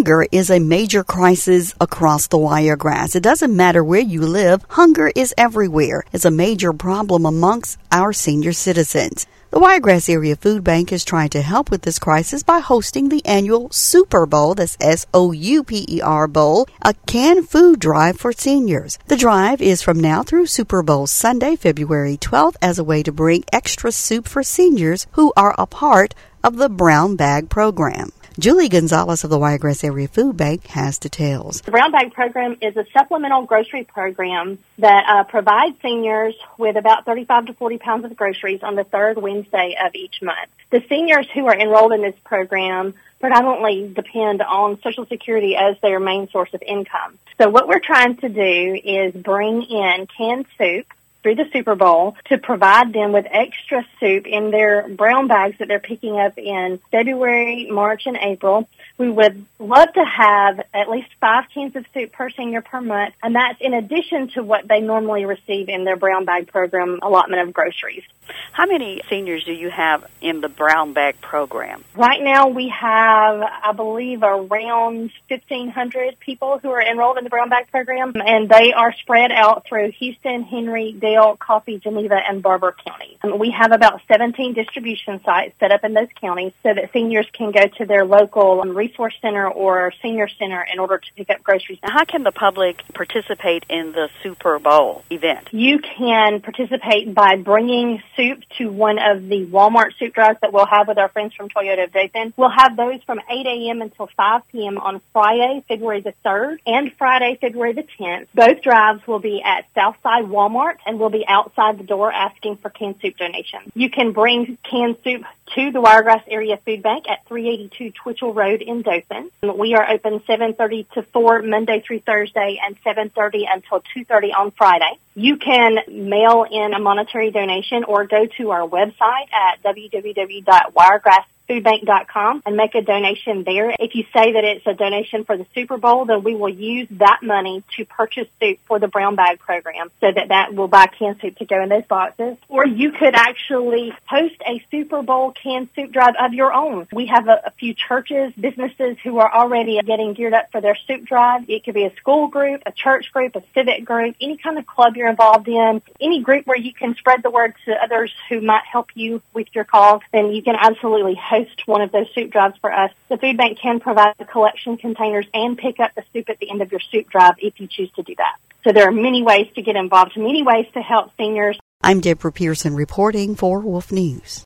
Hunger is a major crisis across the Wiregrass. It doesn't matter where you live, hunger is everywhere. It's a major problem amongst our senior citizens. The Wiregrass Area Food Bank is trying to help with this crisis by hosting the annual Souper Bowl, that's S O U P E R Bowl, a canned food drive for seniors. The drive is from now through Super Bowl Sunday, February 12th, as a way to bring extra soup for seniors who are a part of the Brown Bag Program. Julie Gonzalez of the Wiregrass Area Food Bank has details. The Brown Bag Program is a supplemental grocery program that uh, provides seniors with about 35 to 40 pounds of groceries on the third Wednesday of each month. The seniors who are enrolled in this program predominantly depend on Social Security as their main source of income. So what we're trying to do is bring in canned soup through the Souper Bowl to provide them with extra soup in their brown bags that they're picking up in February, March, and April. We would love to have at least five cans of soup per senior per month, and that's in addition to what they normally receive in their brown bag program allotment of groceries. How many seniors do you have in the brown bag program? Right now we have, I believe, around 1,500 people who are enrolled in the brown bag program, and they are spread out through Houston, Henry, Dale, Coffee, Geneva, and Barbour counties. Um, we have about 17 distribution sites set up in those counties so that seniors can go to their local um, resource center or senior center in order to pick up groceries. Now, how can the public participate in the Souper Bowl event? You can participate by bringing soup to one of the Walmart soup drives that we'll have with our friends from Toyota of Dothan. We'll have those from 8 a.m. until 5 p.m. on Friday, February the 3rd, and Friday, February the 10th. Both drives will be at Southside Walmart and will be outside the door asking for canned soup donations. You can bring canned soup to the Wiregrass Area Food Bank at 382 Twitchell Road in Dothan. We are open 7.30 to 4 Monday through Thursday and 7.30 until 2.30 on Friday. You can mail in a monetary donation or go to our website at www.wiregrass foodbank.com and make a donation there. If you say that it's a donation for the Souper Bowl, then we will use that money to purchase soup for the brown bag program so that that will buy canned soup to go in those boxes. Or you could actually host a Souper Bowl canned soup drive of your own. We have a, a few churches, businesses who are already getting geared up for their soup drive. It could be a school group, a church group, a civic group, any kind of club you're involved in, any group where you can spread the word to others who might help you with your cause, then you can absolutely host host one of those soup drives for us. The food bank can provide the collection containers and pick up the soup at the end of your soup drive if you choose to do that. So there are many ways to get involved, many ways to help seniors. I'm Deborah Pearson reporting for Wolf News.